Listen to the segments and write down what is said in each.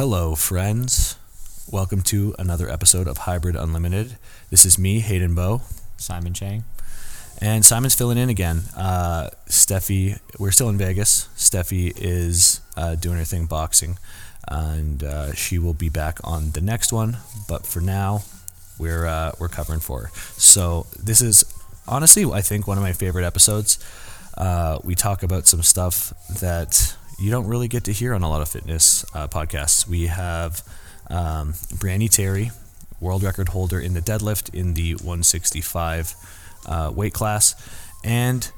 Hello, friends. Welcome to another episode of Hybrid Unlimited. This is me, Hayden Bowe, Simon Chang. and Simon's filling in again. Uh, Stefi, we're still in Vegas. Stefi is uh, doing her thing boxing, and uh, she will be back on the next one. But for now, we're uh, we're covering for her. So this is honestly, I think, one of my favorite episodes. Uh, we talk about some stuff that you don't really get to hear on a lot of fitness uh, podcasts. We have um, Brianny Terry, world record holder in the deadlift in the 165 uh, weight class, and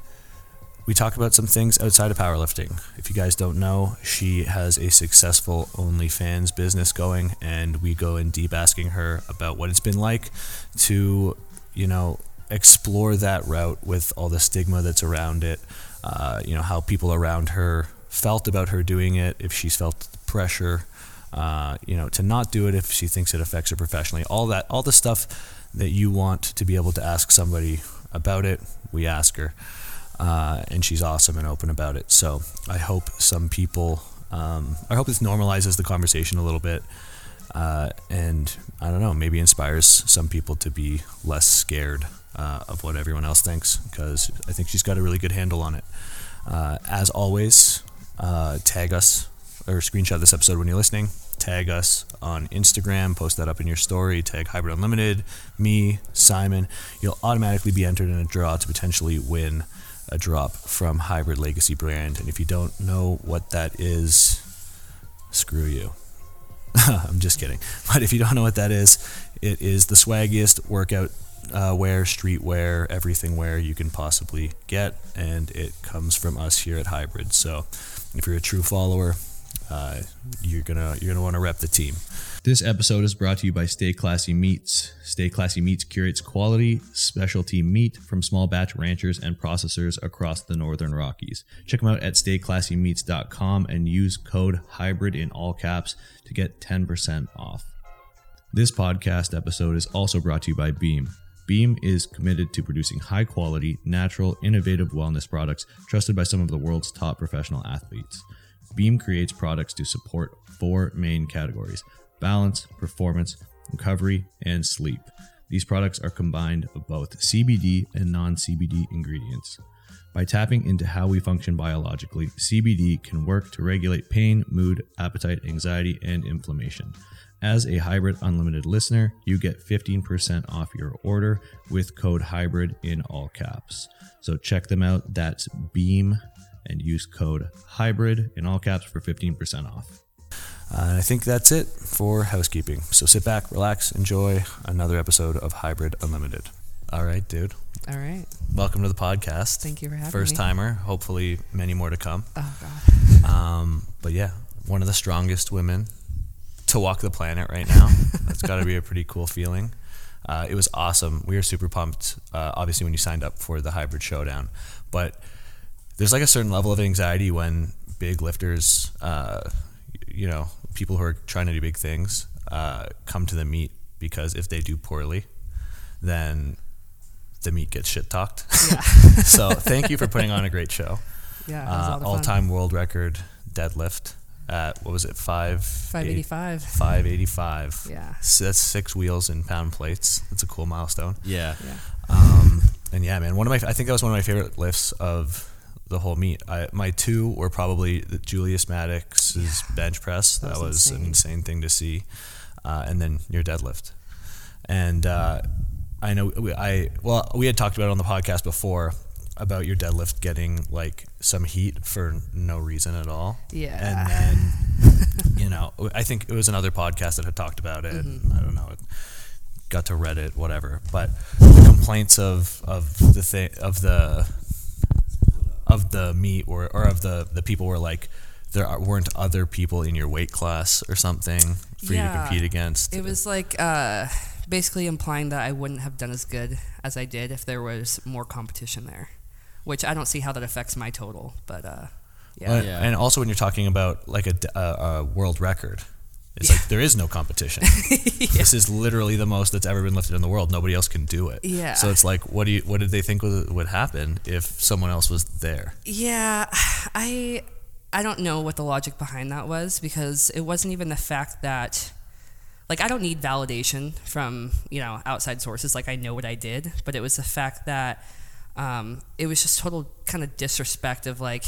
we talk about some things outside of powerlifting. If you guys don't know, she has a successful OnlyFans business going, and we go in deep asking her about what it's been like to, you know, explore that route with all the stigma that's around it. Uh, you know, how people around her felt about her doing it, if she's felt pressure, uh, you know, to not do it if she thinks it affects her professionally. All that, all the stuff that you want to be able to ask somebody about it, we ask her uh, and she's awesome and open about it. So I hope some people, um, I hope this normalizes the conversation a little bit, uh, and I don't know, maybe inspires some people to be less scared uh, of what everyone else thinks because I think she's got a really good handle on it. Uh, as always, uh, tag us or screenshot this episode when you're listening. Tag us on Instagram, post that up in your story. Tag Hybrid Unlimited, me, Simon. You'll automatically be entered in a draw to potentially win a drop from Hybrid Legacy brand. And if you don't know what that is, screw you. I'm just kidding. But if you don't know what that is, it is the swaggiest workout uh, wear, street wear, everything wear you can possibly get, and it comes from us here at Hybrid. So, if you're a true follower, uh, you're gonna you're gonna want to rep the team. This episode is brought to you by Stay Classy Meats. Stay Classy Meats curates quality, specialty meat from small batch ranchers and processors across the Northern Rockies. Check them out at stayclassymeats.com and use code HYBRID in all caps to get 10% off. This podcast episode is also brought to you by Beam. Beam is committed to producing high quality, natural, innovative wellness products trusted by some of the world's top professional athletes. Beam creates products to support four main categories balance, performance, recovery, and sleep. These products are combined of both CBD and non CBD ingredients. By tapping into how we function biologically, CBD can work to regulate pain, mood, appetite, anxiety, and inflammation. As a Hybrid Unlimited listener, you get 15% off your order with code HYBRID in all caps. So check them out. That's Beam and use code HYBRID in all caps for 15% off. Uh, I think that's it for housekeeping. So sit back, relax, enjoy another episode of Hybrid Unlimited. All right, dude. All right. Welcome to the podcast. Thank you for having First me. timer. Hopefully, many more to come. Oh God. Um, but yeah, one of the strongest women to walk the planet right now. That's got to be a pretty cool feeling. Uh, it was awesome. We were super pumped, uh, obviously, when you signed up for the hybrid showdown. But there's like a certain level of anxiety when big lifters, uh, you know, people who are trying to do big things, uh, come to the meet because if they do poorly, then the meet gets shit talked. Yeah. so thank you for putting on a great show. Yeah. It was a lot Uh, all-time world record deadlift at what was it? Five. Five eighty five. Five eighty-five. Yeah. So that's six wheels and pound plates. That's a cool milestone. Yeah. Yeah. Um, and yeah, man, one of my I think that was one of my favorite lifts of the whole meet. I, my two were probably Julius Maddox's bench press. That, That was, was an insane. insane thing to see, uh, and then your deadlift. And uh, I know we, I well we had talked about it on the podcast before about your deadlift getting like some heat for no reason at all. Yeah. And then you know I think it was another podcast that had talked about it. Mm-hmm. I don't know. It got to Reddit, whatever. But the complaints of of the thing of the of the meet or or of the the people were like there weren't other people in your weight class or something for you to compete against. It was like uh, basically implying that I wouldn't have done as good as I did if there was more competition there, which I don't see how that affects my total. But uh, yeah. Uh, Yeah. And also when you're talking about like a world record, it's like there is no competition. This is literally the most that's ever been lifted in the world. Nobody else can do it. Yeah. So it's like, what do you? What did they think would, would happen if someone else was there? Yeah, I I don't know what the logic behind that was because it wasn't even the fact that like I don't need validation from you know outside sources. Like I know what I did, but it was the fact that um, it was just total kind of disrespect of like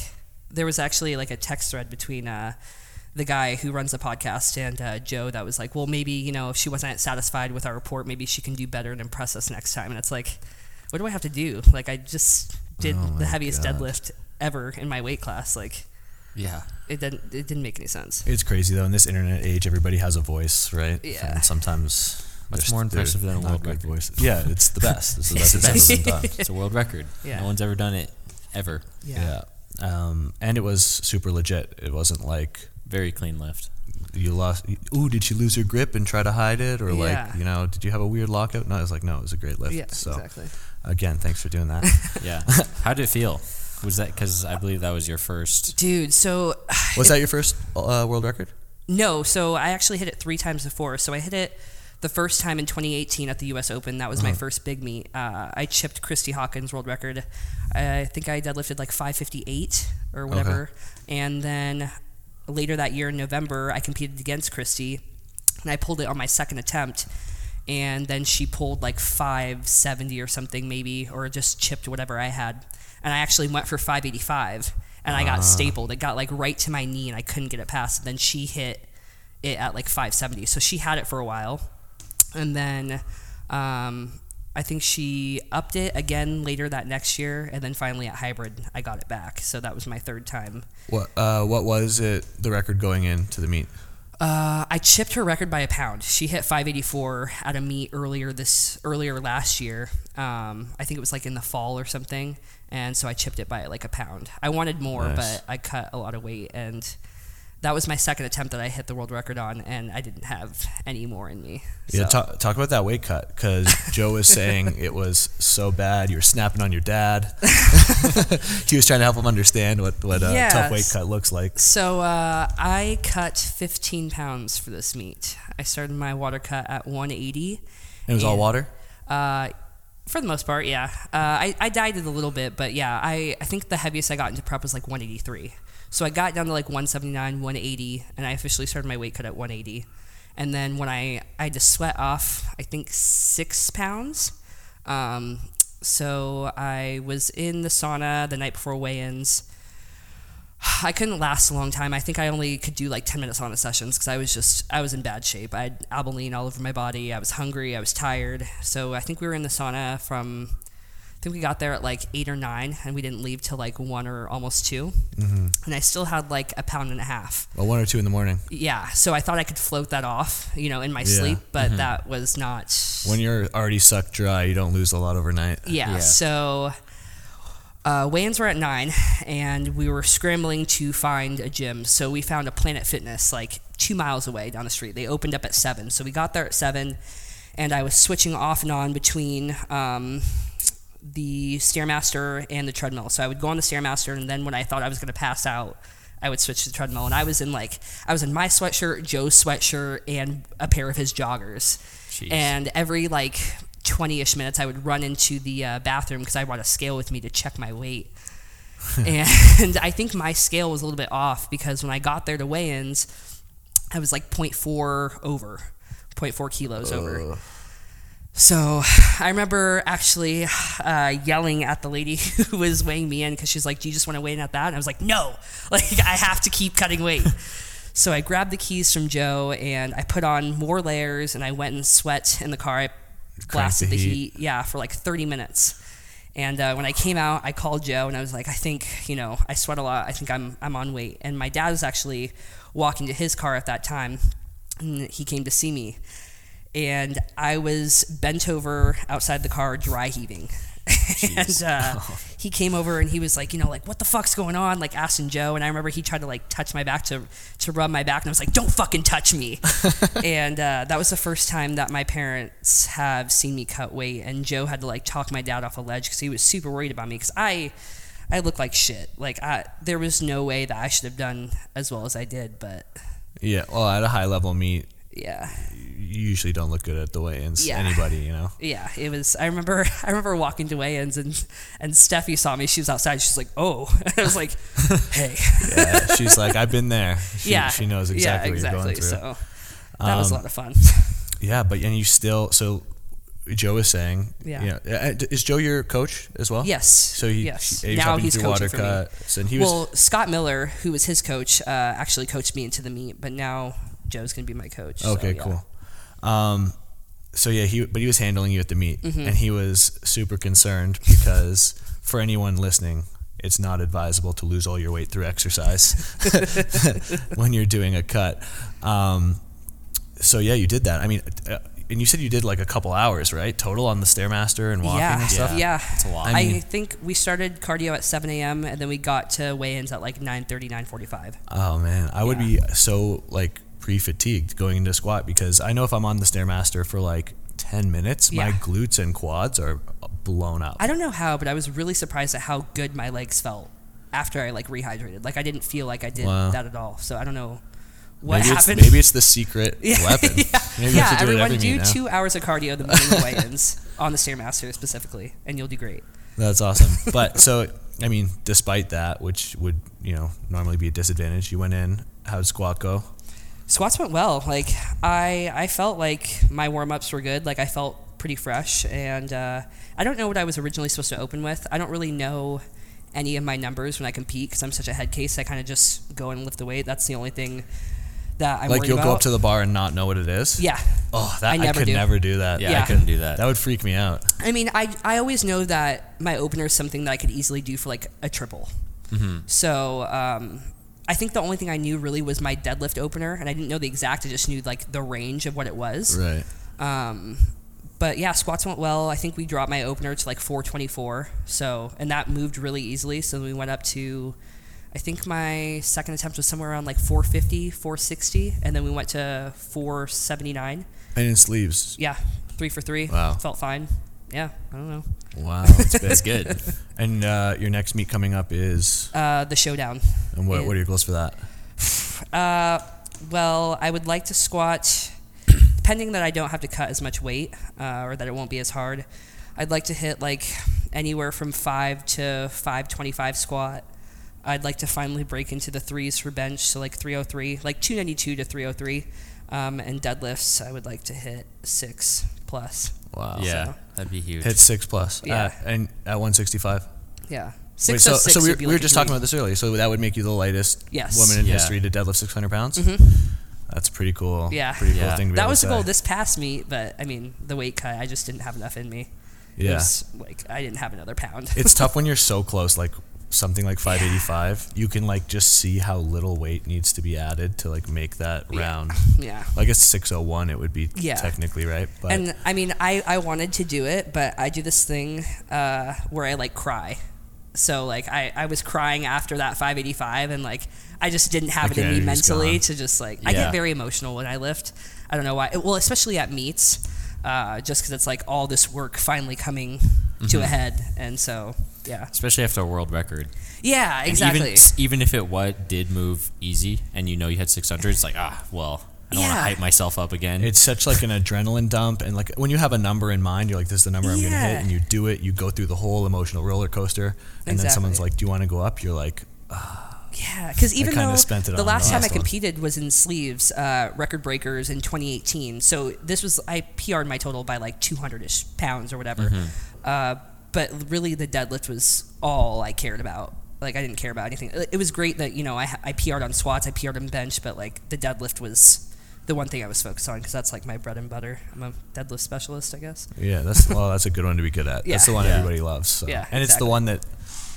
there was actually like a text thread between uh, the guy who runs the podcast and uh, Joe that was like, well, maybe you know if she wasn't satisfied with our report, maybe she can do better and impress us next time. And it's like, what do I have to do? Like I just did Oh the heaviest God. deadlift ever in my weight class. Like Yeah. it didn't it didn't make any sense. It's crazy though. In this internet age, everybody has a voice, right? Yeah. And sometimes Much there's- more impressive than a world record. voices. Yeah, it's the best. It's the It's best the it's best. ever been done. It's a world record. Yeah. No one's ever done it ever. Yeah. Um, and it was super legit. It wasn't like Very clean lift. you lost. Ooh, did she lose her grip and try to hide it, or like you know, did you have a weird lockout? No, it was like no, it was a great lift. Yeah, so exactly. again, thanks for doing that. Yeah. How did it feel? Was that because I believe that was your first? Dude, so was that your first uh, world record? No, so I actually hit it three times before. So I hit it the first time in 2018 at the U.S. Open. That was my first big meet. Uh, I chipped Kristy Hawkins' world record. I think I deadlifted like 558 or whatever. And then later that year in November, I competed against Kristy, and I pulled it on my second attempt. And then she pulled like 570 or something, maybe, or just chipped whatever I had. And I actually went for 585, and I got stapled. It got like right to my knee, and I couldn't get it past. And then she hit it at like 570. So she had it for a while. And then um, I think she upped it again later that next year. And then finally at hybrid, I got it back. So that was my third time. What uh, what was it? The record going into the meet? Uh, I chipped her record by a pound. She hit 584 at a meet earlier this earlier last year. Um, I think it was like in the fall or something, and so I chipped it by like a pound. I wanted more, Nice. but I cut a lot of weight, and that was my second attempt that I hit the world record on, and I didn't have any more in me. Yeah, talk, talk about that weight cut because Joe was saying it was so bad. You were snapping on your dad. he was trying to help him understand what what a Yes. tough weight cut looks like. So uh, I cut 15 pounds for this meet. I started my water cut at 180. It was all water. Uh, for the most part, yeah. Uh, I, I dieted a little bit, but yeah, I, I think the heaviest I got into prep was like 183. So I got down to like 179, 180, and I officially started my weight cut at 180. And then when I, I had to sweat off, I think six pounds. Um, so I was in the sauna the night before weigh-ins. I couldn't last a long time. I think I only could do like 10 minute sauna sessions because I was just, I was in bad shape. I had albumin all over my body. I was hungry. I was tired. So I think we were in the sauna from, think we got there at like 8 or 9 and we didn't leave till like 1 or almost 2. Mm-hmm. And I still had like a pound and a half. Well, one or two in the morning. Yeah. So I thought I could float that off, you know, in my Yeah. sleep, but that was not. When you're already sucked dry, you don't lose a lot overnight. Yeah. Yeah. So uh, weigh-ins were at nine, and we were scrambling to find a gym. So we found a Planet Fitness like two miles away down the street. They opened up at seven, so we got there at seven, and I was switching off and on between. Um, the stairmaster and the treadmill. So I would go on the stairmaster, and then when I thought I was going to pass out, I would switch to the treadmill. And I was in like I was in my sweatshirt, Joe's sweatshirt, and a pair of his joggers. Jeez. And every like 20-ish minutes, I would run into the uh, bathroom because I brought a scale with me to check my weight. and I think my scale was a little bit off because when I got there to weigh-ins, I was like 0.4 over, 0.4 kilos over. So I remember actually uh, yelling at the lady who was weighing me in because she's like, "Do you just want to weigh in at that?" And I was like, "No, like I have to keep cutting weight." so I grabbed the keys from Joe and I put on more layers and I went and sweat in the car. I blasted the the heat. heat, yeah, for like 30 minutes. And uh, when I came out, I called Joe and I was like, I think you know I sweat a lot. I think I'm I'm on weight. And my dad was actually walking to his car at that time, and he came to see me and I was bent over outside the car, dry heaving. and uh, he came over and he was like, you know, like what the fuck's going on? Like asking Joe, and I remember he tried to like touch my back to to rub my back, and I was like, don't fucking touch me. and uh, that was the first time that my parents have seen me cut weight, and Joe had to like talk my dad off a ledge because he was super worried about me because I. I look like shit. Like I, there was no way that I should have done as well as I did, but Yeah. Well, at a high level meet, yeah, you usually don't look good at the weigh-ins. Yeah. Anybody, you know. Yeah, it was. I remember. I remember walking to weigh-ins and and Stefi saw me. She was outside. She's like, "Oh," I was like, "Hey." Yeah, she's like, I've been there. She, yeah, she knows exactly yeah, what exactly. you're going through. So that was a Um, lot of fun. Yeah, but and you still so. Joe is saying, Yeah. you know, uh, is Joe your coach as well? yes. So he, yes. he, he now he's coaching for me. and he was well, Scott Miller, who was his coach, uh, actually coached me into the meet, but now Joe's gonna be my coach. so, Okay, yeah. cool. Um, so yeah, he but he was handling you at the meet, Mm-hmm. and he was super concerned because for anyone listening, it's not advisable to lose all your weight through exercise when you're doing a cut. Um, so yeah, you did that. I mean, uh, and you said you did like a couple hours, right? Total on the stairmaster and walking Yeah, and stuff. yeah. It's a lot. I, I think we started cardio at 7 a.m. and then we got to weigh-ins at like 9:30, 9:45. Oh man, I would be so like pre-fatigued going into squat because I know if I'm on the stairmaster for like 10 minutes, my glutes and quads are blown up. I don't know how, but I was really surprised at how good my legs felt after I like rehydrated. Like I didn't feel like I did Wow. that at all. So I don't know what maybe happened. It's, maybe it's the secret yeah, weapon. yeah, Maybe yeah have to do it everyone every do two hours of cardio the morning of weigh-ins on the stairmaster specifically, and you'll do great. That's awesome. But so, I mean, despite that, which would you know normally be a disadvantage, you went in. How'd squat go? Squats went well. Like I, I felt like my warm ups were good. Like I felt pretty fresh, and uh, I don't know what I was originally supposed to open with. I don't really know any of my numbers when I compete because I'm such a head case. I kind of just go and lift the weight. That's the only thing that I'm like worried you'll about. go up to the bar and not know what it is. yeah. Oh, that I I, never could do. never do that. yeah, Yeah. I couldn't do that. That would freak me out. I mean, I, I always know that my opener is something that I could easily do for like a triple. Mm-hmm. So um, I think the only thing I knew really was my deadlift opener, and I didn't know the exact. I just knew like the range of what it was. Right. Um, but yeah, squats went well. I think we dropped my opener to like 424. So and that moved really easily. So we went up to, I think my second attempt was somewhere around like 450, 460, and then we went to 479. And in sleeves. Yeah, three for three. Wow. Felt fine. Yeah, I don't know. Wow. That's good. and uh, your next meet coming up is, Uh, the showdown. and what, what are your goals for that? Uh, well, I would like to squat, depending that I don't have to cut as much weight uh, or that it won't be as hard. I'd like to hit like anywhere from five to five twenty-five squat. I'd like to finally break into the threes for bench, so like 303, like 292 to 303. Um, and deadlifts, I would like to hit six plus. Wow. yeah, So- that'd be huge. Hit six plus. Yeah. Uh, and at 165. Yeah. Wait, Six so, oh six so we, were, we were like a just talking about this earlier. So that would make you the lightest Yes. woman in Yeah. history to deadlift 600 pounds. That's pretty cool. Mm-hmm. Yeah. Pretty cool Yeah. thing to be That able was the goal this past meet, but I mean, the weight cut, I just didn't have enough in me. It Yeah. was like I didn't have another pound. it's tough when you're so close, like something like 585. You can like just see how little weight needs to be added to like make that Yeah. round. yeah. I guess 601 it would be Yeah. technically right, but And I mean, I, I wanted to do it, but I do this thing uh, where I like cry. So like I, I was crying after that 585, and like I just didn't have Like it in me mentally gone. to just like I get very emotional when I lift. I don't know why. Well, especially at meets, uh, just because it's like all this work finally coming Mm-hmm. to a head, and so yeah, Especially after a world record. yeah, And exactly. Even, even if it what did move easy and you know you had 600, it's like, ah, well, I don't want to hype myself up again. it's such like an adrenaline dump and like when you have a number in mind, you're like this is the number I'm going to hit and you do it, you go through the whole emotional roller coaster and then someone's like, "Do you want to go up?" You're like, ah. Yeah, because even though spent it the on the last time I last one. competed was in sleeves, uh, record breakers in 2018. So this was I PR'd my total by like 200ish pounds or whatever. Mm-hmm. Uh, but really, the deadlift was all I cared about. Like I didn't care about anything. It it was great that you know I I PR'd on squats, I PR'd on bench, but like the deadlift was the one thing I was focused on because that's like my bread and butter. I'm a deadlift specialist, I guess. Yeah, that's well, that's a good one to be good at. That's the one Yeah. everybody loves. So. Yeah, and it's the one that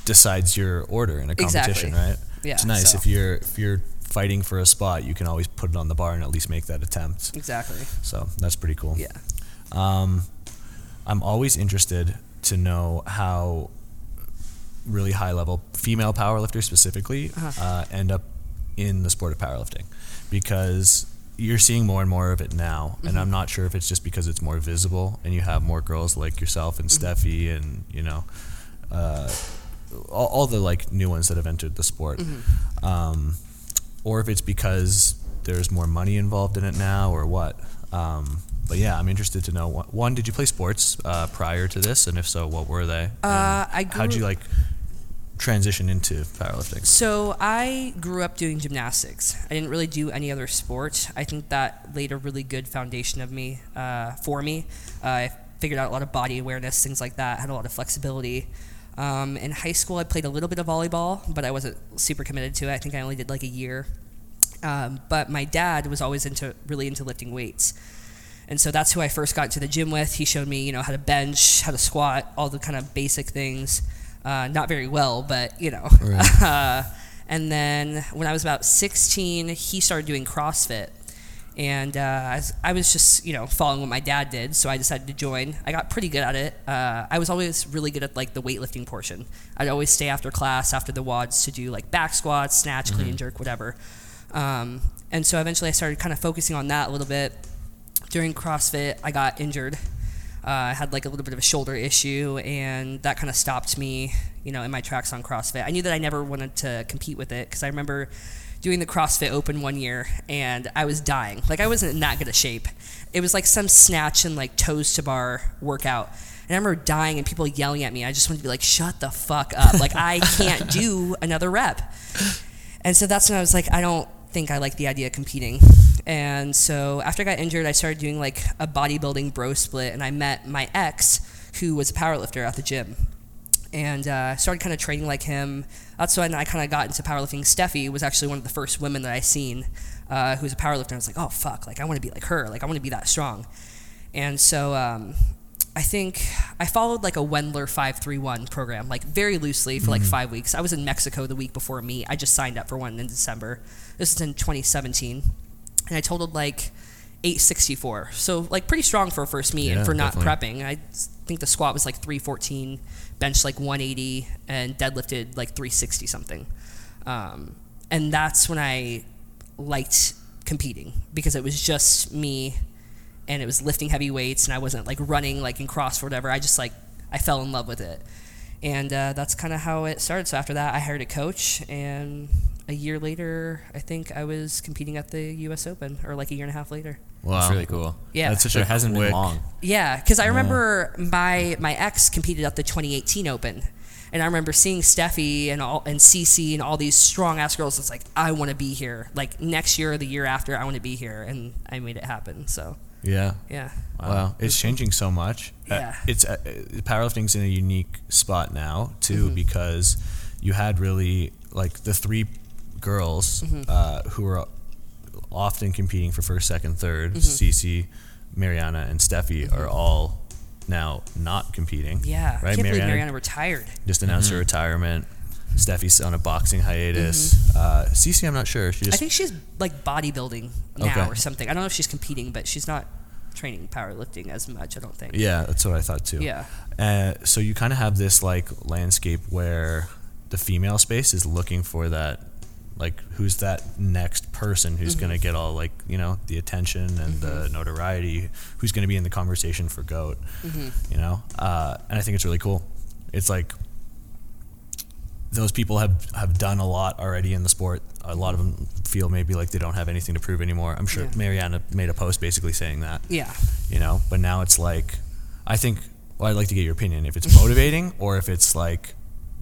decides your order in a competition, Exactly. right? Yeah, it's nice so- if you're if you're fighting for a spot, you can always put it on the bar and at least make that attempt. Exactly. So that's pretty cool. Yeah. Um, I'm always interested to know how really high level female powerlifters specifically Uh-huh. uh, end up in the sport of powerlifting because you're seeing more and more of it now Mm-hmm. and i'm not sure if it's just because it's more visible and you have more girls like yourself and Mm-hmm. stefi and you know uh, all, all the like new ones that have entered the sport Mm-hmm. um, or if it's because there's more money involved in it now or what. Um, but yeah, I'm interested to know. One, did you play sports uh, prior to this, and if so, what were they? Uh, I how'd you like transition into powerlifting? So I grew up doing gymnastics. I didn't really do any other sport. I think that laid a really good foundation of me uh, for me. Uh, I figured out a lot of body awareness, things like that. Had a lot of flexibility. Um, in high school, I played a little bit of volleyball, but I wasn't super committed to it. I think I only did like a year. Um, but my dad was always into really into lifting weights. And so that's who I first got into the gym with. He showed me, you know, how to bench, how to squat, all the kind of basic things. Uh, not very well, but you know. Right. uh, and then when I was about 16, he started doing CrossFit. And uh, I was- I was just, you know, following what my dad did, so I decided to join. I got pretty good at it. Uh, I was always really good at like the weightlifting portion. I'd always stay after class, after the WODs, to do like back squats, snatch, clean and jerk, whatever. Um, and so eventually I started kind of focusing on that a little bit. During CrossFit, I got injured. Uh, I had like a little bit of a shoulder issue, and that kind of stopped me, you know, in my tracks on CrossFit. I knew that I never wanted to compete with it because I remember doing the CrossFit Open one year, and I was dying. Like I wasn't in that good a shape. It was like some snatch and like toes to bar workout. And I remember dying and people yelling at me. I just wanted to be like, shut the fuck up. Like, I can't do another rep. And so that's when I was like, I don't think I like the idea of competing. And so after I got injured, I started doing like a bodybuilding bro split, and I met my ex, who was a powerlifter at the gym. And uh, started kind of training like him. That's when I kind of got into powerlifting. Stefi was actually one of the first women that I seen uh, was a powerlifter. I was like, oh fuck, like I want to be like her, like I want to be that strong. And so um, I think I followed like a Wendler 531 program, like very loosely for like five weeks. I was in Mexico the week before me. I just signed up for one in December. This is in 2017. And I totaled like 864. So like pretty strong for a first meet Yeah, and for not definitely. prepping. I think the squat was like 314, bench like 180, and deadlifted like 360 something. Um, and that's when I liked competing because it was just me and it was lifting heavy weights and I wasn't like running like in cross or whatever. I just like I fell in love with it, and uh, that's kind of how it started. So after that, I hired a coach, and a year later, I think I was competing at the U.S. Open, or like a year and a half later. Wow, That's really cool. Yeah. That's such a it hasn't quick, been long. Yeah, because I remember my my ex competed at the 2018 Open, and I remember seeing Stefi and all and Cece and all these strong ass girls. It's like I want to be here. Like next year or the year after, I want to be here, and I made it happen. So Yeah. yeah, Wow, it's changing so much. Uh, Yeah. it's uh, uh, powerlifting's in a unique spot now too Mm-hmm. because you had really like the three girls Mm-hmm. uh, who are often competing for first, second, 3rd Mm-hmm. Cece, Marianna, and Stefi are all now not competing. yeah. right. I can't believe Marianna retired. just announced Mm-hmm. her retirement. Stefi's on a boxing hiatus. Uh, Cece, I'm not sure. She just Mm-hmm. I think she's like bodybuilding now Okay. or something. I don't know if she's competing, but she's not training powerlifting as much. I don't think. Yeah, that's what I thought too. Yeah. Uh, so you kind of have this like landscape where the female space is looking for that, like who's that next person who's Mm-hmm. going to get all like you know the attention and the notoriety, who's going to be in the conversation for goat, Mm-hmm. you know. Uh, and I think it's really cool. It's like those people have have done a lot already in the sport. A lot of them feel maybe like they don't have anything to prove anymore. I'm sure Yeah. Marianna made a post basically saying that Yeah. you know but now it's like i think well i'd like to get your opinion if it's motivating or if it's like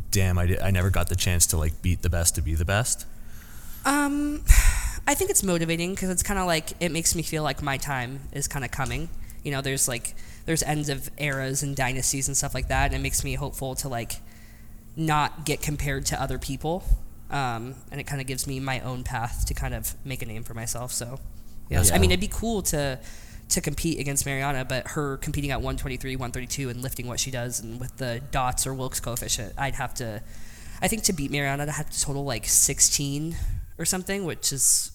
damn I, did, I never got the chance to like beat the best to be the best Um, I think it's motivating because it's kind of like it makes me feel like my time is kind of coming. You know, there's like there's ends of eras and dynasties and stuff like that, and it makes me hopeful to like not get compared to other people. Um, and it kind of gives me my own path to kind of make a name for myself. So, yes, Yeah. I mean, it'd be cool to to compete against Marianna, but her competing at 123, 132, and lifting what she does, and with the dots or Wilks coefficient, I'd have to. I think to beat Marianna, I'd have to total like 16 or something, which is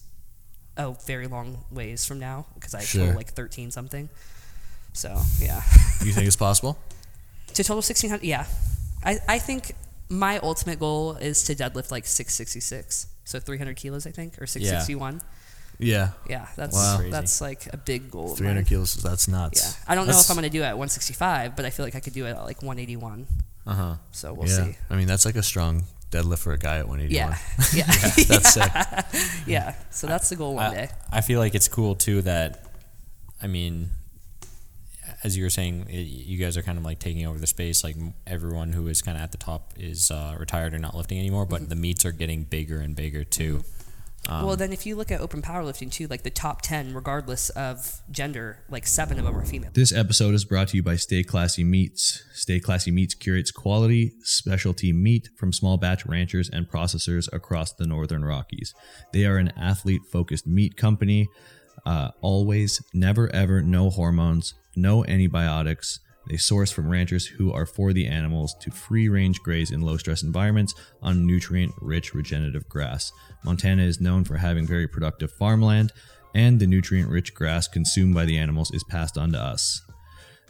a very long ways from now because I Sure. total like 13 something. So yeah, do you think it's possible to total 1600. Yeah, I I think my ultimate goal is to deadlift like 666, so 300 kilos, I think, or 661. yeah Yeah, that's Wow. That's like a big goal. 300 kilos that's nuts Yeah, I don't know if I'm gonna do it at 165, but I feel like I could do it at like 181. uh-huh So we'll yeah see. i mean that's like a strong deadlift for a guy at 181. Yeah, yeah, That's sick. yeah. So that's the goal one I, day. I feel like it's cool too that, I mean, as you were saying, it, you guys are kind of like taking over the space. Like everyone who is kind of at the top is uh, retired or not lifting anymore, but the meets are getting bigger and bigger too. Um, well, then if you look at open powerlifting too, like the top ten, regardless of gender, like seven of them are female. This episode is brought to you by Stay Classy Meats. Stay Classy Meats curates quality, specialty meat from small batch ranchers and processors across the Northern Rockies. They are an athlete focused meat company. Uh, always, never, ever, no hormones, no antibiotics. They source from ranchers who are for the animals to free range graze in low stress environments on nutrient rich regenerative grass. Montana is known for having very productive farmland, and the nutrient rich grass consumed by the animals is passed on to us.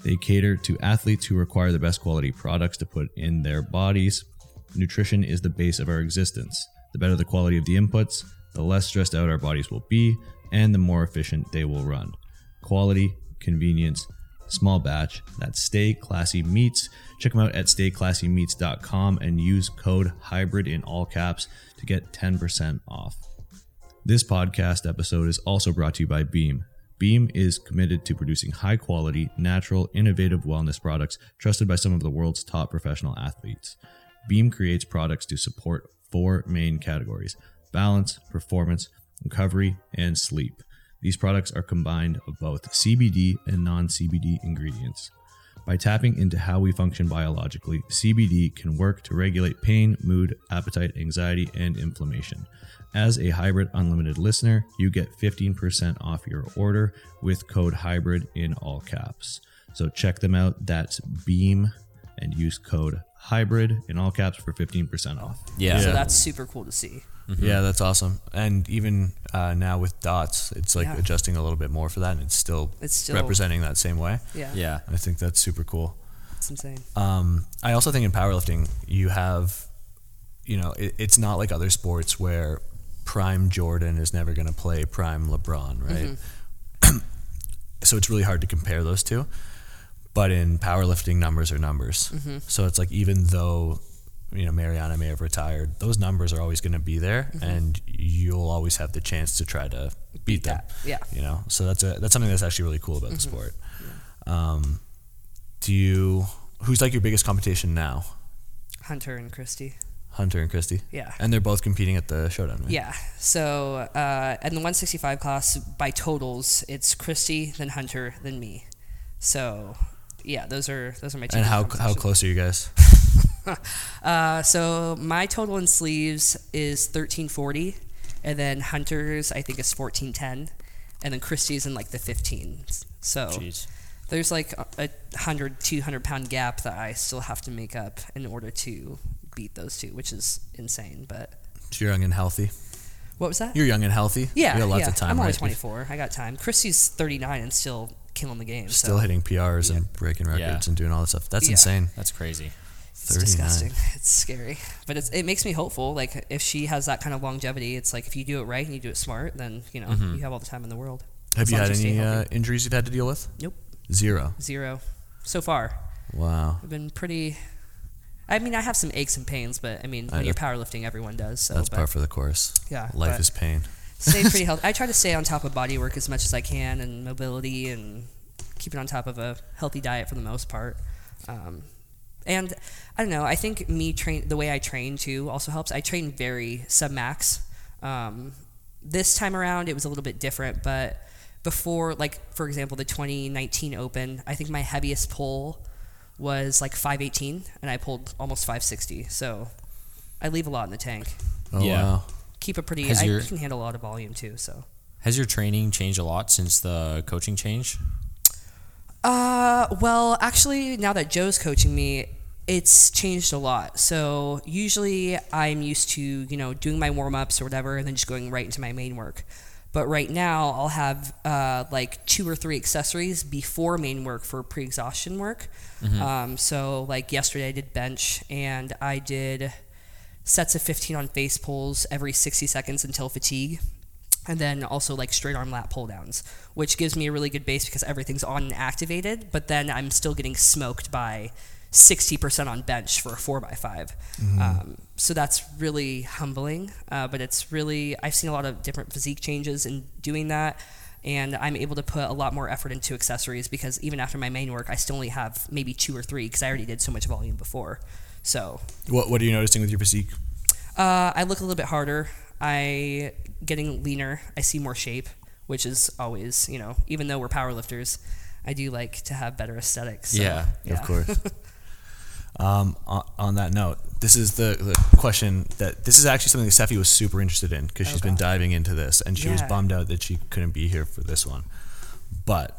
They cater to athletes who require the best quality products to put in their bodies. Nutrition is the base of our existence. The better the quality of the inputs, the less stressed out our bodies will be, and the more efficient they will run. Quality, convenience, small batch. That's Stay Classy Meats. Check them out at stayclassymeats.com and use code HYBRID in all caps to get 10% off. This podcast episode is also brought to you by Beam. Beam is committed to producing high quality, natural, innovative wellness products trusted by some of the world's top professional athletes. Beam creates products to support four main categories balance, performance, recovery, and sleep. These products are combined of both CBD and non CBD ingredients. By tapping into how we function biologically, CBD can work to regulate pain, mood, appetite, anxiety, and inflammation. As a Hybrid Unlimited listener, you get 15% off your order with code HYBRID in all caps. So check them out. That's Beam and use code HYBRID in all caps for 15% off. yeah. So that's super cool to see. Yeah, that's awesome. And even uh, now with dots, it's like Yeah. adjusting a little bit more for that, and it's still, It's still representing that same way. Yeah, yeah. I think that's super cool. it's insane. Um, I also think in powerlifting, you have, you know, it, it's not like other sports where prime Jordan is never going to play prime LeBron, right? so it's really hard to compare those two. But in powerlifting, numbers are numbers. So it's like even though, you know, Marianna may have retired, those numbers are always going to be there, and you'll always have the chance to try to beat, them. that, yeah. You know, so that's a that's something that's actually really cool about the sport. Um, do you? Who's like your biggest competition now? Hunter and Kristy. Hunter and Kristy. Yeah. And they're both competing at the showdown, right? Yeah. So uh, in the 165 class, by totals, it's Kristy, then Hunter, then me. So yeah, those are those are my two. And how how close are you guys? Uh, so my total in sleeves is 1340, and then Hunter's I think is 1410, and then Kristy's in like the 15s. So Jeez. there's like a, a 100 200 pound gap that I still have to make up in order to beat those two, which is insane. But So you're young and healthy. what was that? You're young and healthy. yeah, You got lots yeah. of time. I'm only right? 24. I got time. Kristy's 39 and still killing the game. Still so hitting PRs and breaking records Yeah. and doing all this stuff. That's Yeah. insane. That's crazy. It's 39. disgusting. It's scary, but it's, it makes me hopeful. Like if she has that kind of longevity, it's like if you do it right and you do it smart, then you know Mm-hmm. you have all the time in the world. Have you had as you any uh, injuries you've had to deal with? Nope, Zero. zero so far. Wow. I've been pretty. I mean, I have some aches and pains, but I mean, I when you're powerlifting, everyone does. So That's but par for the course. Yeah, Life but- is pain. Stay pretty healthy. I try to stay on top of body work as much as I can and mobility and keep it on top of a healthy diet for the most part. Um, and I don't know. I think me train the way I train too also helps. I train very sub max. Um, this time around, it was a little bit different, but before, like for example, the 2019 Open, I think my heaviest pull was like 518, and I pulled almost 560. So I leave a lot in the tank. Oh Yeah. wow. Keep a pretty. Has I your- can handle a lot of volume too. So. Has your training changed a lot since the coaching change? Uh, well, actually, now that Joe's coaching me, it's changed a lot. So usually I'm used to, you know, doing my warm ups or whatever, and then just going right into my main work. But right now, I'll have uh, like two or three accessories before main work for pre exhaustion work. Um, so, like yesterday, I did bench and I did sets of 15 on face pulls every 60 seconds until fatigue and then also like straight arm lat pull downs, which gives me a really good base because everything's on and activated, but then I'm still getting smoked by 60% on bench for a 4x5. Um, so that's really humbling, uh, but it's really, I've seen a lot of different physique changes in doing that. And I'm able to put a lot more effort into accessories because even after my main work, I still only have maybe two or three because I already did so much volume before. So What What are you noticing with your physique? uh, I look a little bit harder. I getting leaner. I see more shape, which is always, you know, even though we're powerlifters, I do like to have better aesthetics. so, Yeah, Of course. um, on, on that note, this is the, the question that this is actually something that Stefi was super interested in because she's Oh, been diving into this, and she was bummed out that she couldn't be here for this one. But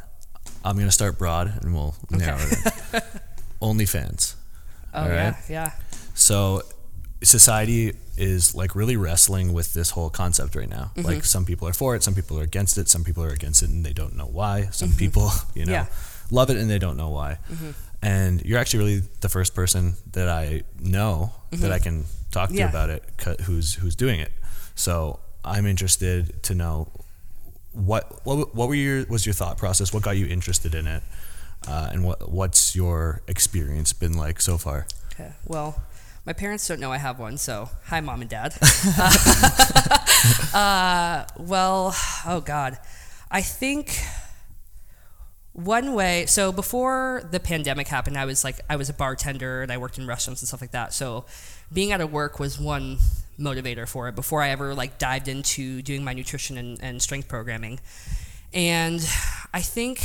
I'm gonna start broad, and we'll narrow it in. OnlyFans. Oh yeah, right. yeah. So society is like really wrestling with this whole concept right now. Mm-hmm. Like some people are for it, some people are against it, some people are against it and they don't know why. Some people, you know, Mm-hmm. Yeah. Mm-hmm. love it and they don't know why. And you're actually really the first person that I know that I can talk to Mm-hmm. Yeah. about it who's who's doing it. So I'm interested to know what what what were your was your thought process? What got you interested in it? Uh, and what what's your experience been like so far? Okay. Well, my parents don't know I have one, so hi, mom and dad. uh, well, oh God, I think one way. So before the pandemic happened, I was like I was a bartender and I worked in restaurants and stuff like that. So being out of work was one motivator for it. Before I ever like dived into doing my nutrition and, and strength programming, and I think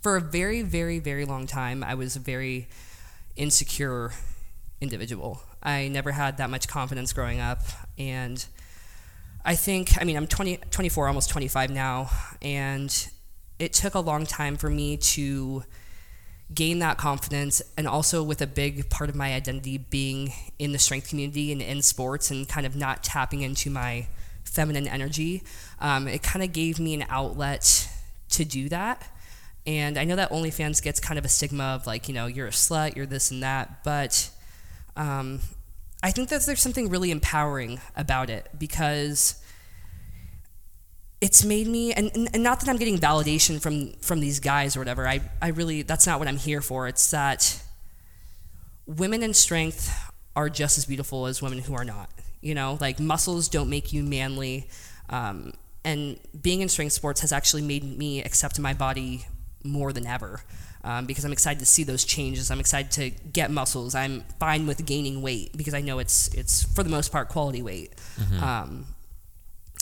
for a very, very, very long time, I was a very insecure individual. I never had that much confidence growing up. And I think, I mean, I'm 20, 24, almost 25 now. And it took a long time for me to gain that confidence and also with a big part of my identity being in the strength community and in sports and kind of not tapping into my feminine energy um, it kind of gave me an outlet to do that and i know that onlyfans gets kind of a stigma of like you know you're a slut you're this and that but um, i think that there's something really empowering about it because it's made me and, and, not that i'm getting validation from from these guys or whatever I, I really that's not what i'm here for. It's that women in strength are just as beautiful as women who are not you know? Like muscles don't make you manly um, and being in strength sports has actually made me accept my body more than ever um, because i'm excited to see those changes i'm excited to get muscles i'm fine with gaining weight because i know it's it's for the most part quality weight um,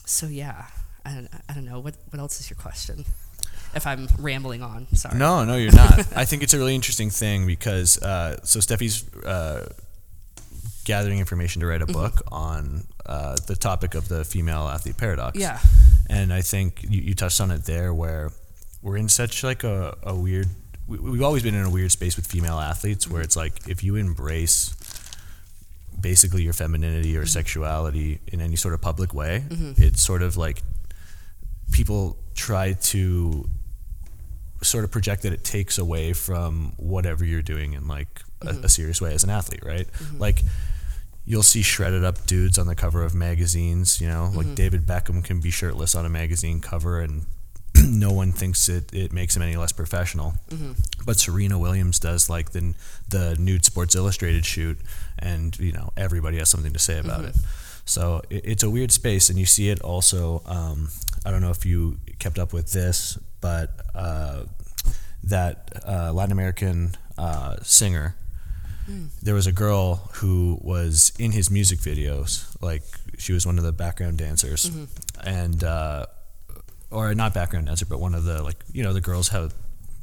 so yeah I don't, I don't know what what else is your question if i'm rambling on sorry No, no, you're not. I think it's a really interesting thing because uh, so Stefi's uh, gathering information to write Mm-hmm. a book on uh, the topic of the female athlete paradox. Yeah. and I think you, you touched on it there, where we're in such like a, a weird. We, we've always been in a weird space with female athletes, where it's like if you embrace basically your femininity or Mm-hmm. sexuality in any sort of public way, mm-hmm. it's sort of like people try to sort of project that it takes away from whatever you're doing in like a, mm-hmm. a serious way as an athlete, right? Mm-hmm. Like you'll see shredded up dudes on the cover of magazines, you know, like David Beckham can be shirtless on a magazine cover and no one thinks it, it makes him any less professional. But Serena Williams does like the the nude Sports Illustrated shoot, and you know everybody has something to say about it. So it, it's a weird space, and you see it also. Um, I don't know if you kept up with this, but uh, that uh, Latin American uh, singer there was a girl who was in his music videos like she was one of the background dancers and uh, or not background dancer but one of the like you know the girls have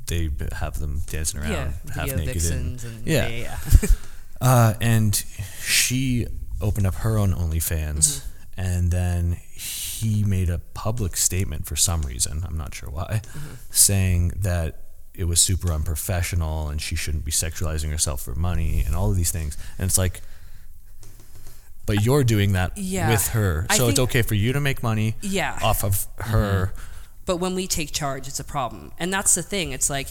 they have them dancing around yeah half naked and, and yeah, yeah, yeah. Uh, and she opened up her own OnlyFans, Mm-hmm. and then he made a public statement for some reason. I'm not sure why, Mm-hmm. saying that it was super unprofessional and she shouldn't be sexualizing herself for money and all of these things. And it's like, but you're doing that Yeah. with her, so it's okay for you to make money Yeah. off of mm-hmm. her. but when we take charge it's a problem and that's the thing it's like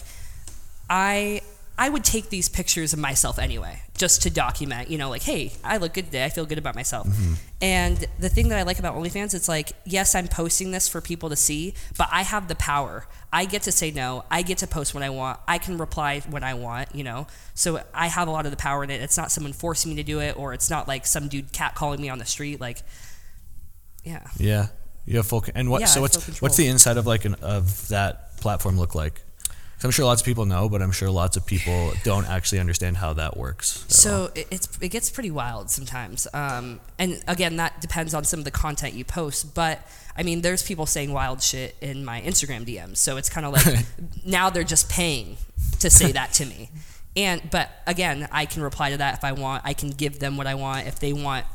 i i would take these pictures of myself anyway just to document, you know, like, hey, I look good today. I feel good about myself. Mm-hmm. And the thing that I like about OnlyFans, it's like, yes, I'm posting this for people to see, but I have the power. I get to say no. I get to post when I want. I can reply when I want, you know. So I have a lot of the power in it. It's not someone forcing me to do it, or it's not like some dude cat calling me on the street. Like, yeah. Yeah, you have full. And what? Yeah, so what's what's the inside of like an of that platform look like? I'm sure lots of people know, but I'm sure lots of people don't actually understand how that works. So it, it's it gets pretty wild sometimes, um, and again that depends on some of the content you post. But I mean, there's people saying wild shit in my Instagram DMs, so it's kind of like now they're just paying to say that to me. And but again, I can reply to that if I want. I can give them what I want. If they want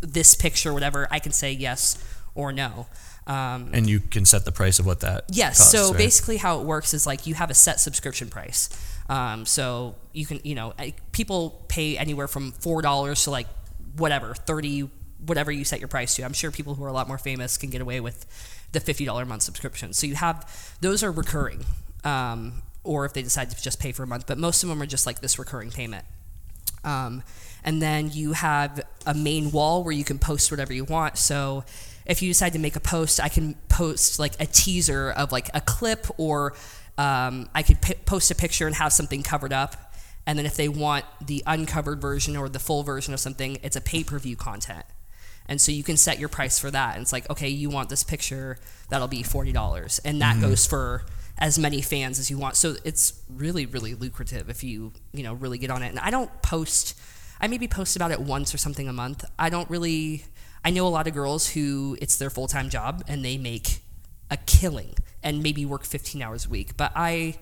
this picture, whatever, I can say yes or no. Um, and you can set the price of what that. Yes. costs, so right? basically, how it works is like you have a set subscription price. Um, so you can, you know, people pay anywhere from four dollars to like whatever thirty, whatever you set your price to. I'm sure people who are a lot more famous can get away with the fifty dollar a month subscription. So you have those are recurring, um, or if they decide to just pay for a month. But most of them are just like this recurring payment. Um, and then you have a main wall where you can post whatever you want. So if you decide to make a post, I can post like a teaser of like a clip, or um, I could p- post a picture and have something covered up. And then if they want the uncovered version or the full version of something, it's a pay per view content. And so you can set your price for that. And it's like, okay, you want this picture, that'll be $40. And that goes for as many fans as you want. So it's really, really lucrative if you, you know, really get on it. And I don't post, I maybe post about it once or something a month. I don't really, I know a lot of girls who it's their full time job and they make a killing and maybe work 15 hours a week. But I,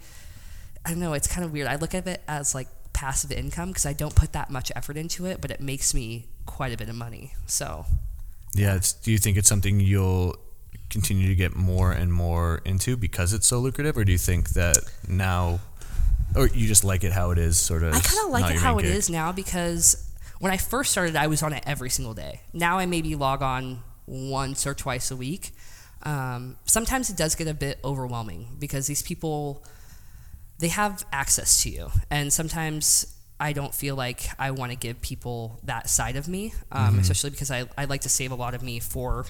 I don't know, it's kind of weird. I look at it as like passive income because I don't put that much effort into it, but it makes me quite a bit of money. So Yeah. It's, do you think it's something you'll continue to get more and more into because it's so lucrative, or do you think that now, or you just like it how it is, sort of? I kind of like it how main it gig? is now because when I first started, I was on it every single day. Now I maybe log on once or twice a week. Um, sometimes it does get a bit overwhelming because these people they have access to you, and sometimes I don't feel like I want to give people that side of me, um, especially because I, I like to save a lot of me for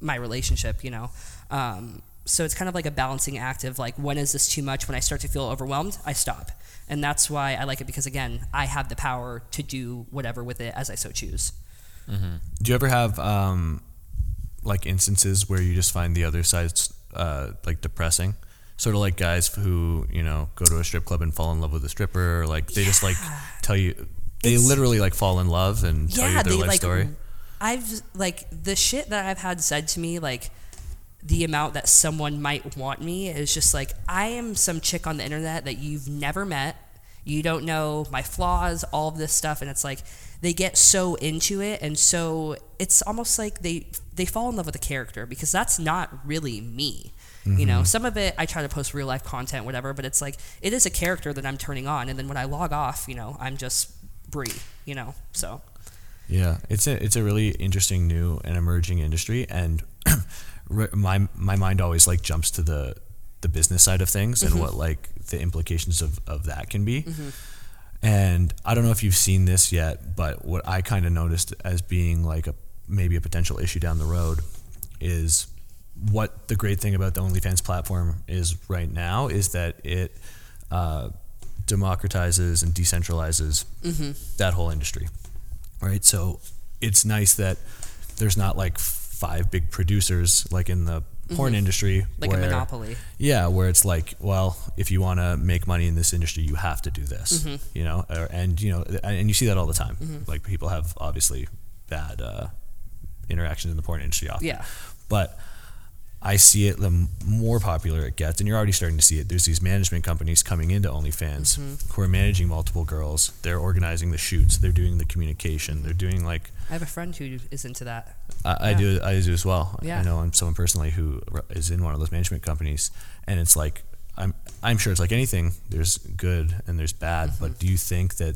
my relationship, you know. Um, so it's kind of like a balancing act of like, when is this too much? When I start to feel overwhelmed, I stop. And that's why I like it because, again, I have the power to do whatever with it as I so choose. Do you ever have um, like instances where you just find the other side's uh, like depressing? Sort of like guys who you know go to a strip club and fall in love with a stripper, or like they just like tell you they It's- literally like fall in love and tell you their life like story. I've like the shit that I've had said to me, like the amount that someone might want me is just like I am some chick on the internet that you've never met. You don't know my flaws, all of this stuff, and it's like they get so into it, and so it's almost like they they fall in love with a character because that's not really me. You know, mm-hmm. some of it I try to post real life content, whatever, but it's like it is a character that I'm turning on, and then when I log off, you know, I'm just Brie. You know, so Yeah, it's a it's a really interesting new and emerging industry, and my my mind always like jumps to the the business side of things and mm-hmm. what like the implications of of that can be. Mm-hmm. And I don't know if you've seen this yet, but what I kind of noticed as being like a maybe a potential issue down the road is what the great thing about the OnlyFans platform is right now is that it uh, democratizes and decentralizes mm-hmm. that whole industry right? So it's nice that there's not like five big producers like in the porn industry, Mm-hmm. like where, a monopoly. Yeah, where it's like, well, if you want to make money in this industry, you have to do this, Mm-hmm. you know, or, and you know, and you see that all the time. Like people have obviously bad uh, interactions in the porn industry often. Yeah. but I see it the more popular it gets, and you're already starting to see it. There's these management companies coming into OnlyFans Mm-hmm. who are managing multiple girls. They're organizing the shoots. They're doing the communication. They're doing like I have a friend who is into that. I, I do. I do as well. Yeah. I know I'm someone personally who is in one of those management companies, and it's like I'm. I'm sure it's like anything. There's good and there's bad, Mm-hmm. but do you think that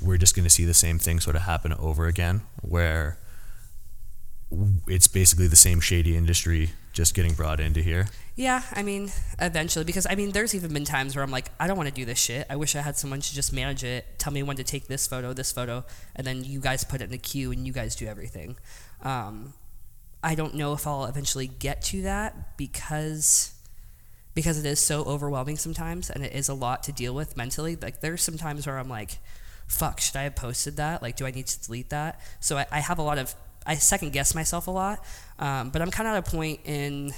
we're just going to see the same thing sort of happen over again, where it's basically the same shady industry, just getting brought into here. Yeah, I mean, eventually, because I mean, there's even been times where I'm like, I don't want to do this shit. I wish I had someone to just manage it, tell me when to take this photo, this photo, and then you guys put it in the queue and you guys do everything. Um, I don't know if I'll eventually get to that because because it is so overwhelming sometimes and it is a lot to deal with mentally. Like there's some times where I'm like, fuck, should I have posted that? Like, do I need to delete that? So I, I have a lot of I second guess myself a lot, um, but I'm kind of at a point in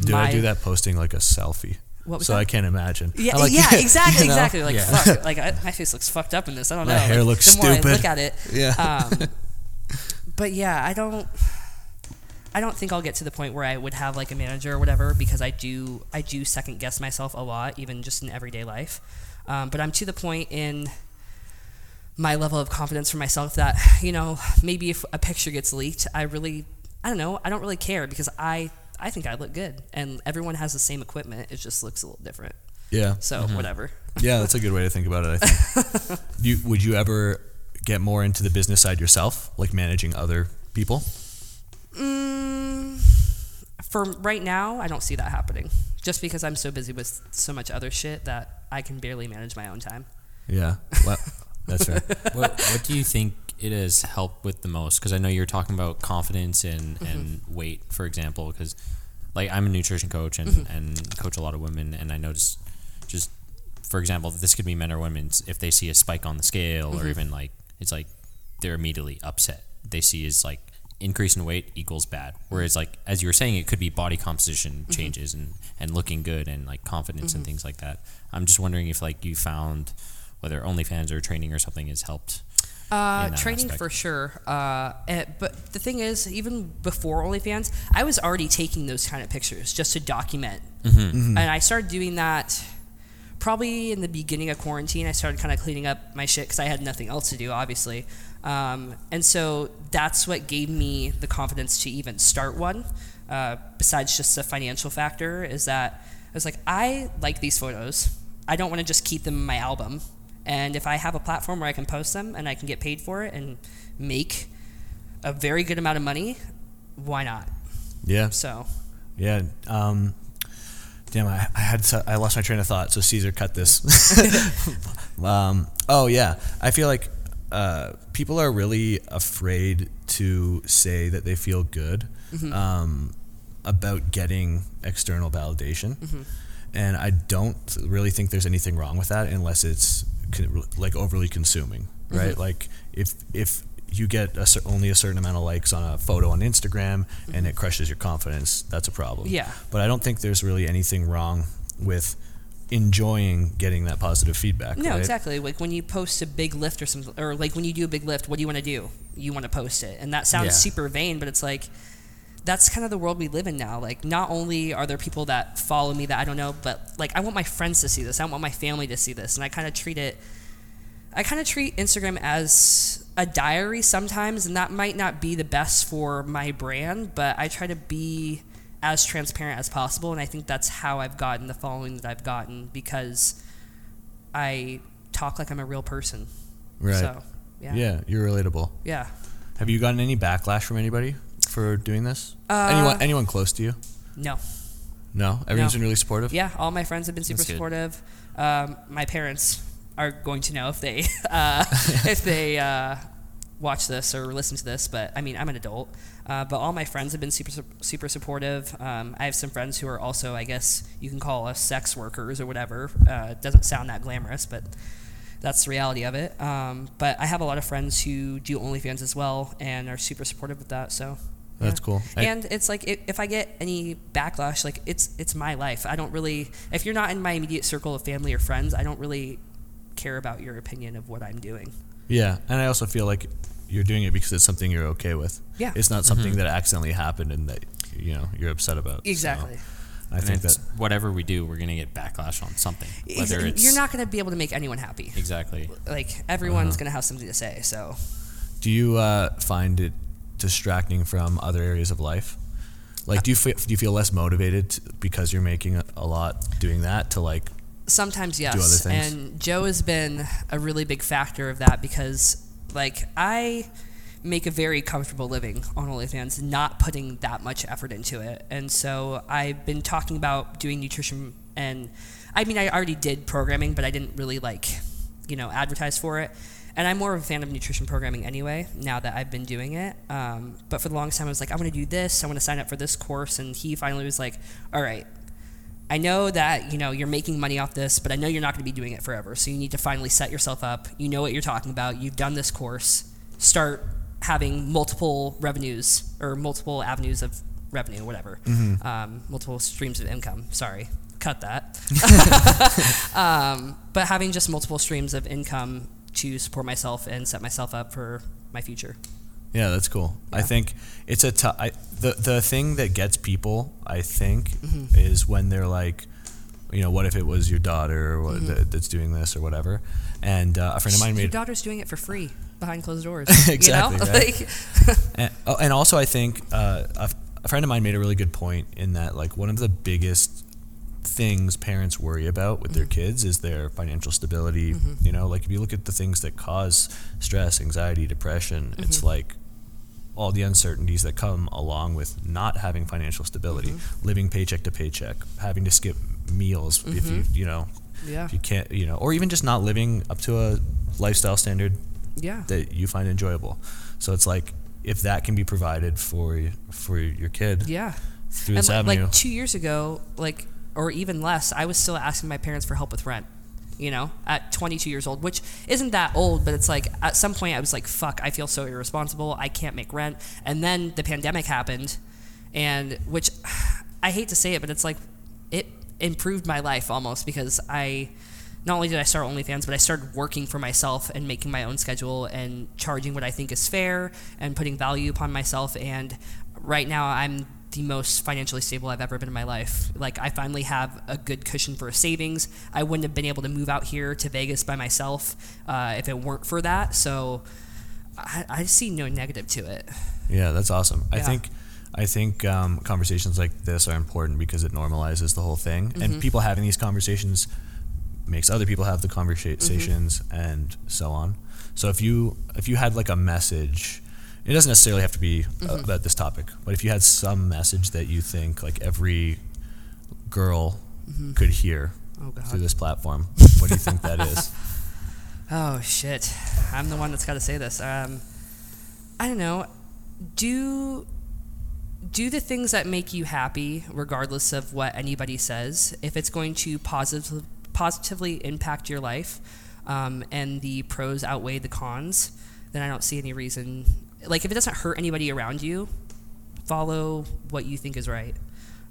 Dude, my I do that posting like a selfie. What was so that? I can't imagine. Yeah, like, yeah, exactly, you know? exactly. Like, Yeah. fuck, like I, my face looks fucked up in this. I don't My know. hair Like, looks the more I look at it, Yeah. um, but yeah, I don't. I don't think I'll get to the point where I would have like a manager or whatever because I do I do second guess myself a lot, even just in everyday life. Um, but I'm to the point in my level of confidence for myself that you know maybe if a picture gets leaked, I really I don't know I don't really care because I I think I look good and everyone has the same equipment. It just looks a little different. yeah. So whatever. Yeah, that's a good way to think about it. I think. you would you ever get more into the business side yourself, like managing other people? Mm, for right now, I don't see that happening. Just because I'm so busy with so much other shit that I can barely manage my own time. Yeah, well, that's right. what, what do you think it has helped with the most? Because I know you're talking about confidence and, Mm-hmm. and weight, for example. Because like I'm a nutrition coach and, Mm-hmm. and coach a lot of women, and I notice just for example, this could be men or women. If they see a spike on the scale, Mm-hmm. or even like it's like they're immediately upset. They see is like increase in weight equals bad. Whereas like as you were saying, it could be body composition Mm-hmm. changes and and looking good and like confidence and things like that. I'm just wondering if like you found whether OnlyFans or training or something has helped. Uh, training aspect. for sure. Uh, eh, but the thing is, even before OnlyFans, I was already taking those kind of pictures just to document. And I started doing that probably in the beginning of quarantine. I started kind of cleaning up my shit because I had nothing else to do, obviously. Um, and so that's what gave me the confidence to even start one. Uh, besides just the financial factor, is that I was like, I like these photos. I don't want to just keep them in my album. And if I have a platform where I can post them and I can get paid for it and make a very good amount of money, why not? Yeah, So, yeah. Um, damn, I, I had I lost my train of thought. So Caesar, cut this. um, oh yeah, I feel like uh, people are really afraid to say that they feel good um, about getting external validation, and I don't really think there's anything wrong with that unless it's like overly consuming, mm-hmm. right? Like if if you get a cer- only a certain amount of likes on a photo on Instagram and mm-hmm. it crushes your confidence, that's a problem. Yeah. But I don't think there's really anything wrong with enjoying getting that positive feedback. no, right? exactly. Like when you post a big lift or something, or like when you do a big lift, what do you want to do? You want to post it. And that sounds Yeah. super vain, but it's like, that's kind of the world we live in now. Like, not only are there people that follow me that I don't know, but like, I want my friends to see this. I want my family to see this. And I kind of treat it, I kind of treat Instagram as a diary sometimes, and that might not be the best for my brand, but I try to be as transparent as possible. And I think that's how I've gotten the following that I've gotten because I talk like I'm a real person. Right. So, yeah. yeah, you're relatable. Yeah. Have you gotten any backlash from anybody for doing this? Uh, anyone anyone close to you? No. No, everyone's No. been really supportive. Yeah, all my friends have been super supportive. Um, my parents are going to know if they uh, if they uh, watch this or listen to this. But I mean, I'm an adult. Uh, but all my friends have been super super supportive. Um, I have some friends who are also, I guess, you can call us sex workers or whatever. Uh, it doesn't sound that glamorous, but that's the reality of it. Um, but I have a lot of friends who do OnlyFans as well and are super supportive with that. So That's yeah. cool. I- And it's like if, if I get any backlash, like it's it's my life. I don't really. If you're not in my immediate circle of family or friends, I don't really care about your opinion of what I'm doing. Yeah, and I also feel like you're doing it because it's something you're okay with. Yeah. It's not something that accidentally happened and that you know you're upset about. So Exactly. I And think that whatever we do, we're gonna get backlash on something. Whether it's you're not going to be able to make anyone happy. exactly. Like everyone's Uh-huh. going to have something to say. So Do you uh, find it distracting from other areas of life? Like, do you feel, do you feel less motivated because you're making a, lot doing that to like? Sometimes yes. other things. And Joe has been a really big factor of that because like I make a very comfortable living on OnlyFans, not putting that much effort into it. And so I've been talking about doing nutrition and I mean I already did programming, but I didn't really like, you know, advertise for it. And I'm more of a fan of nutrition programming anyway, now that I've been doing it. Um, but for the longest time, I was like, I want to do this. I want to sign up for this course. And he finally was like, all right, I know that you know you're making money off this, but I know you're not going to be doing it forever. So you need to finally set yourself up. You know what you're talking about. You've done this course. Start having multiple revenues or multiple avenues of revenue, whatever, um, multiple streams of income. Sorry, cut that. um, but having just multiple streams of income to support myself and set myself up for my future. Yeah, that's cool. I think it's a the the thing that gets people, I think, Mm-hmm. is when they're like, you know, what if it was your daughter or what, Mm-hmm. that, that's doing this or whatever? And uh, a friend of mine Your made daughter's doing it for free behind closed doors. Exactly, You know? right? And, oh, and also, I think uh, a, a friend of mine made a really good point in that, like, one of the biggest things parents worry about with their mm-hmm. kids is their financial stability. Mm-hmm. You know, like if you look at the things that cause stress, anxiety, depression, it's mm-hmm. like all the uncertainties that come along with not having financial stability, living paycheck to paycheck, having to skip meals if you, you know, yeah. if you can't, you know, or even just not living up to a lifestyle standard Yeah. that you find enjoyable. So it's like if that can be provided for for your kid Yeah. through And this li- avenue, like two years ago, like or even less, I was still asking my parents for help with rent. You know, at 22 years old, which isn't that old, but it's like at some point I was like, "Fuck, I feel so irresponsible. I can't make rent." And then the pandemic happened, and which I hate to say it, but it's like it improved my life almost because I not only did I start OnlyFans, but I started working for myself and making my own schedule and charging what I think is fair and putting value upon myself. And right now, I'm the most financially stable I've ever been in my life. Like, I finally have a good cushion for savings. I wouldn't have been able to move out here to Vegas by myself uh, if it weren't for that. So I, I see no negative to it. yeah, that's awesome. I think I think um, conversations like this are important because it normalizes the whole thing, Mm-hmm. and people having these conversations makes other people have the conversations Mm-hmm. and so on. So if you if you had like a message. It doesn't necessarily have to be uh, Mm-hmm. about this topic, but if you had some message that you think like every girl could hear Oh, through this platform, what do you think that is? Oh shit! I'm the one that's got to say this. Um, I don't know. Do do the things that make you happy, regardless of what anybody says. If it's going to positive, positively impact your life, um, and the pros outweigh the cons, then I don't see any reason. Like if it doesn't hurt anybody around you, follow what you think is right.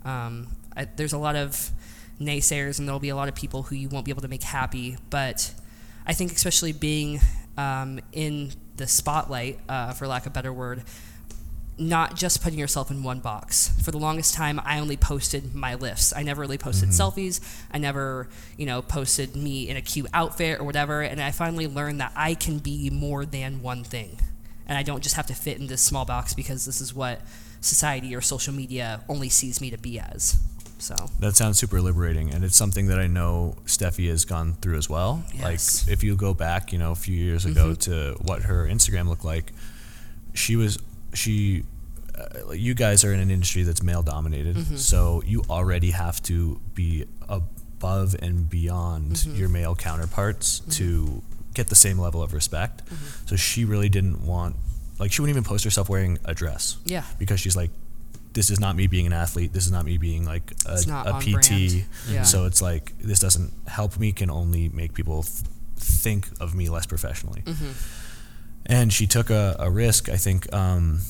Um, I, there's a lot of naysayers, and there'll be a lot of people who you won't be able to make happy. But I think, especially being um, in the spotlight, uh, for lack of a better word, not just putting yourself in one box. For the longest time, I only posted my lifts. I never really posted selfies. I never, you know, posted me in a cute outfit or whatever. And I finally learned that I can be more than one thing. And I don't just have to fit in this small box because this is what society or social media only sees me to be as. So, That sounds super liberating, and it's something that I know Stefi has gone through as well. Yes. Like, if you go back, you know, a few years ago mm-hmm. to what her Instagram looked like, she was she. Uh, you guys are in an industry that's male dominated, mm-hmm. so you already have to be above and beyond mm-hmm. your male counterparts to get the same level of respect. So she really didn't want, like, she wouldn't even post herself wearing a dress yeah. because she's like, this is not me being an athlete. This is not me being like a, a PT. Yeah. So it's like this doesn't help me. Can only make people th- think of me less professionally. Mm-hmm. And she took a, a risk. I think um,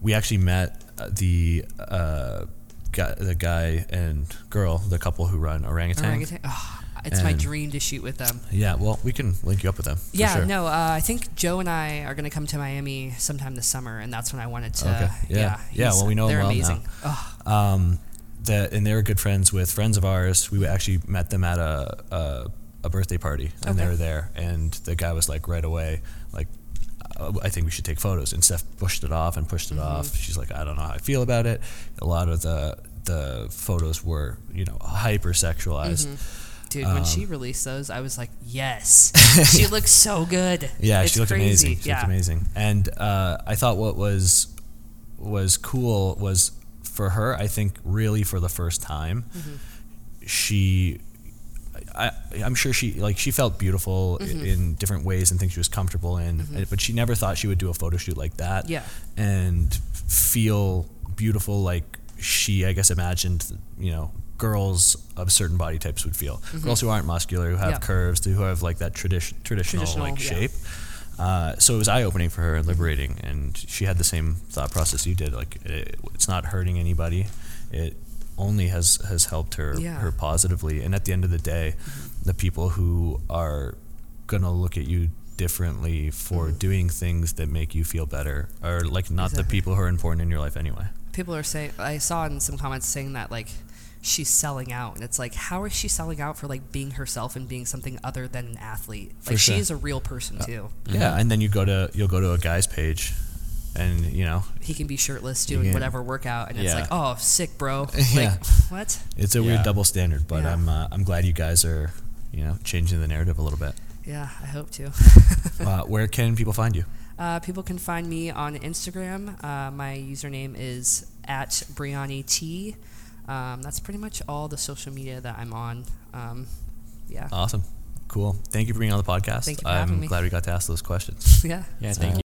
we actually met uh, the uh, guy, the guy and girl, the couple who run orangutan. Orangutan. Oh, it's my dream to shoot with them. Yeah, well, we can link you up with them. for Yeah, sure. no, uh, I think Joe and I are going to come to Miami sometime this summer, and that's when I wanted to. Okay. Yeah. Yeah, he's- well, we know they're well amazing. Oh, um, that and they were good friends with friends of ours. We actually met them at a a, a birthday party, and they were there. And the guy was like right away, like, uh, I think we should take photos. And Steph pushed it off and pushed it Mm-hmm. off. She's like, I don't know how I feel about it. A lot of the the photos were, you know, hyper sexualized. Mm-hmm. Dude, when she released those, I was like, yes. she looks so good. Yeah, It's she looked crazy. amazing. She yeah. looked amazing. And uh, I thought what was was cool was for her. I think really for the first time, Mm-hmm. she. I, I'm sure she like she felt beautiful Mm-hmm. in different ways and things she was comfortable in, and- but she never thought she would do a photo shoot like that. Yeah. and feel beautiful like she, I guess, imagined you know girls of certain body types would feel. Girls who aren't muscular, who have Mm-hmm. Curves, who have like that tradition traditional, Traditional, like yeah. shape. Uh, so it was eye opening for her and liberating, and she had the same thought process you did. Like it, it's not hurting anybody; it only has has helped her Yeah. her positively. And at the end of the day, the people who are gonna look at you differently for doing things that make you feel better are like not the people who are important in your life anyway. People are saying, I saw in some comments saying that, like, she's selling out. And it's like, how is she selling out for, like, being herself and being something other than an athlete? Like, sure. she is a real person, too. Yeah, and then you go to you'll go to a guy's page, and you know He can be shirtless doing can- whatever workout. And it's like, oh, sick, bro. Yeah. Like, what? it's a weird double standard. But Yeah. I'm uh, I'm glad you guys are you know changing the narrative a little bit. Yeah, I hope to. Uh, where can people find you? Uh, people can find me on Instagram. Uh, my username is at Brianny T. Um, that's pretty much all the social media that I'm on. Um, yeah. Awesome, cool. Thank you for being on the podcast. Thank you for I'm having me. glad we got to ask those questions. yeah. Yeah, it's thank fun.